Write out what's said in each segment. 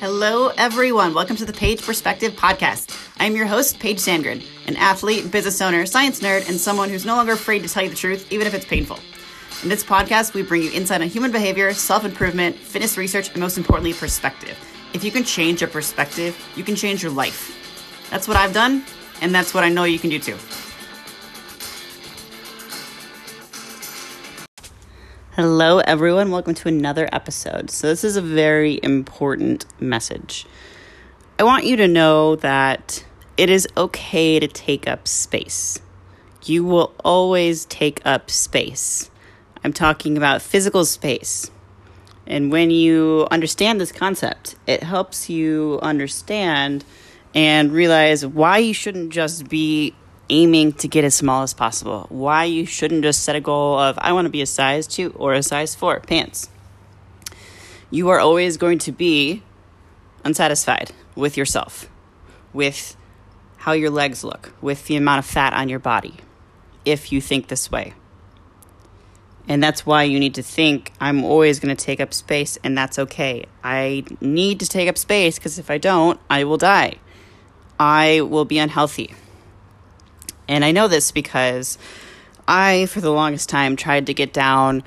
Hello, everyone. Welcome to the Paige Perspective Podcast. I'm your host, Paige Sandgren, an athlete, business owner, science nerd, and someone who's no longer afraid to tell you the truth, even if it's painful. In this podcast, we bring you insight on human behavior, self improvement, fitness research, and most importantly, perspective. If you can change your perspective, you can change your life. That's what I've done, and that's what I know you can do too. Hello, everyone. Welcome to another episode. So, this is a very important message. I want you to know that it is okay to take up space. You will always take up space. I'm talking about physical space. And when you understand this concept, it helps you understand and realize why you shouldn't just be aiming to get as small as possible. Why you shouldn't just set a goal of, I want to be a size two or a size four pants. You are always going to be unsatisfied with yourself, with how your legs look, with the amount of fat on your body, if you think this way. And that's why you need to think, I'm always going to take up space, and that's okay. I need to take up space because if I don't, I will die. I will be unhealthy. And I know this because I, for the longest time, tried to get down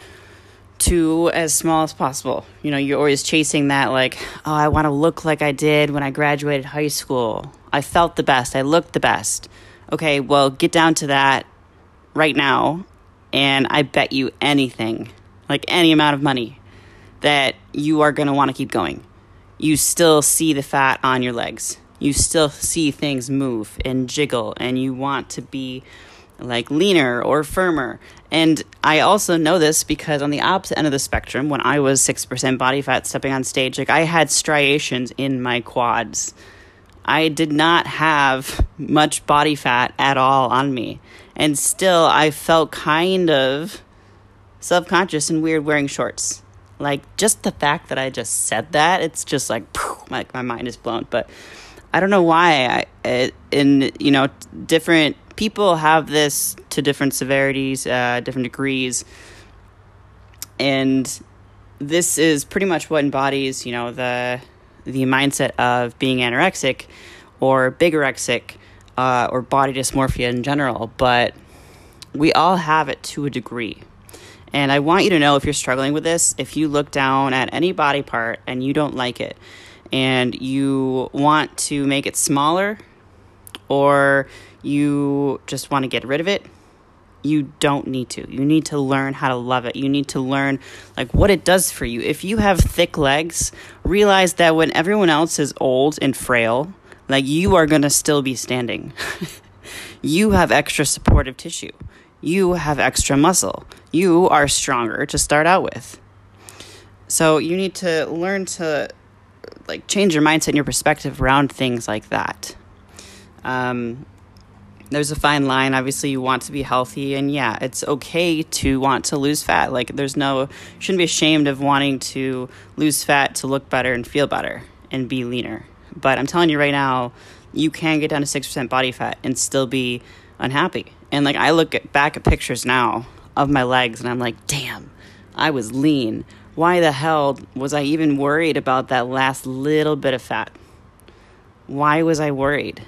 to as small as possible. You know, you're always chasing that, like, oh, I want to look like I did when I graduated high school. I felt the best. I looked the best. Okay, well, get down to that right now, and I bet you anything, like any amount of money, that you are going to want to keep going. You still see the fat on your legs you still see things move and jiggle and you want to be like leaner or firmer. And I also know this because on the opposite end of the spectrum, when I was 6% body fat stepping on stage, like I had striations in my quads. I did not have much body fat at all on me. And still, I felt kind of subconscious and weird wearing shorts. Like, just the fact that I just said that, it's just like, like my mind is blown. But I don't know why. I, in you know, different people have this to different severities, uh, different degrees, and this is pretty much what embodies you know the the mindset of being anorexic or bigorexic uh, or body dysmorphia in general. But we all have it to a degree. And I want you to know if you're struggling with this, if you look down at any body part and you don't like it, and you want to make it smaller or you just want to get rid of it, you don't need to. You need to learn how to love it. You need to learn like what it does for you. If you have thick legs, realize that when everyone else is old and frail, like you are going to still be standing. you have extra supportive tissue. You have extra muscle. You are stronger to start out with. So you need to learn to like change your mindset and your perspective around things like that. Um, there's a fine line. Obviously, you want to be healthy, and yeah, it's okay to want to lose fat. Like, there's no, shouldn't be ashamed of wanting to lose fat to look better and feel better and be leaner. But I'm telling you right now, you can get down to 6% body fat and still be unhappy. And like, I look at, back at pictures now of my legs, and I'm like, damn, I was lean why the hell was I even worried about that last little bit of fat? Why was I worried?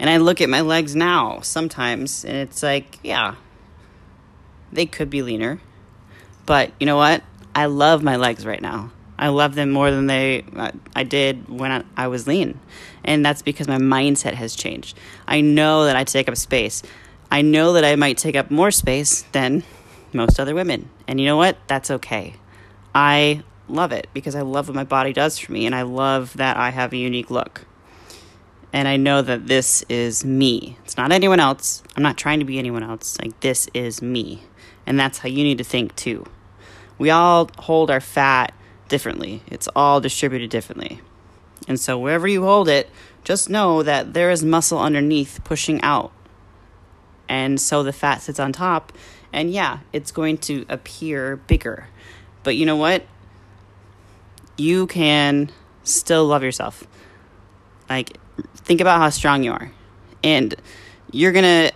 And I look at my legs now sometimes and it's like, yeah, they could be leaner. But you know what? I love my legs right now. I love them more than they uh, I did when I, I was lean. And that's because my mindset has changed. I know that I take up space. I know that I might take up more space than most other women. And you know what? That's okay. I love it because I love what my body does for me and I love that I have a unique look. And I know that this is me. It's not anyone else. I'm not trying to be anyone else. Like, this is me. And that's how you need to think too. We all hold our fat differently, it's all distributed differently. And so, wherever you hold it, just know that there is muscle underneath pushing out. And so the fat sits on top. And yeah, it's going to appear bigger but you know what? You can still love yourself. Like, think about how strong you are. And you're going to,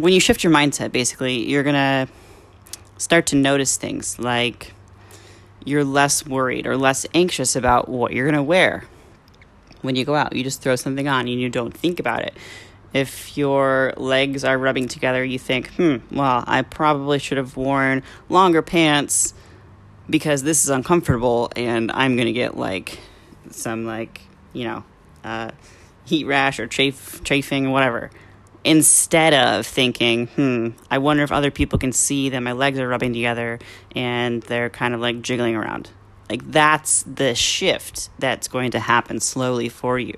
when you shift your mindset, basically, you're going to start to notice things like you're less worried or less anxious about what you're going to wear when you go out. You just throw something on and you don't think about it. If your legs are rubbing together, you think, hmm, well, I probably should have worn longer pants because this is uncomfortable and I'm going to get like some, like, you know, uh, heat rash or chafe, chafing or whatever. Instead of thinking, hmm, I wonder if other people can see that my legs are rubbing together and they're kind of like jiggling around. Like, that's the shift that's going to happen slowly for you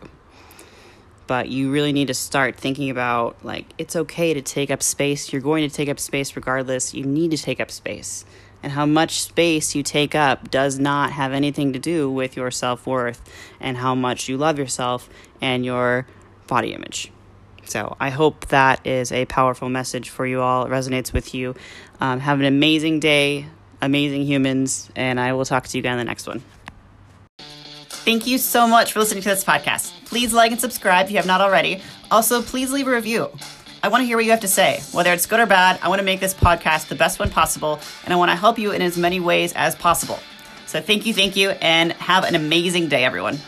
but you really need to start thinking about like it's okay to take up space. You're going to take up space regardless. You need to take up space. And how much space you take up does not have anything to do with your self worth and how much you love yourself and your body image. So I hope that is a powerful message for you all. It resonates with you. Um, have an amazing day, amazing humans, and I will talk to you again in the next one. Thank you so much for listening to this podcast. Please like and subscribe if you have not already. Also, please leave a review. I want to hear what you have to say. Whether it's good or bad, I want to make this podcast the best one possible, and I want to help you in as many ways as possible. So, thank you, thank you, and have an amazing day, everyone.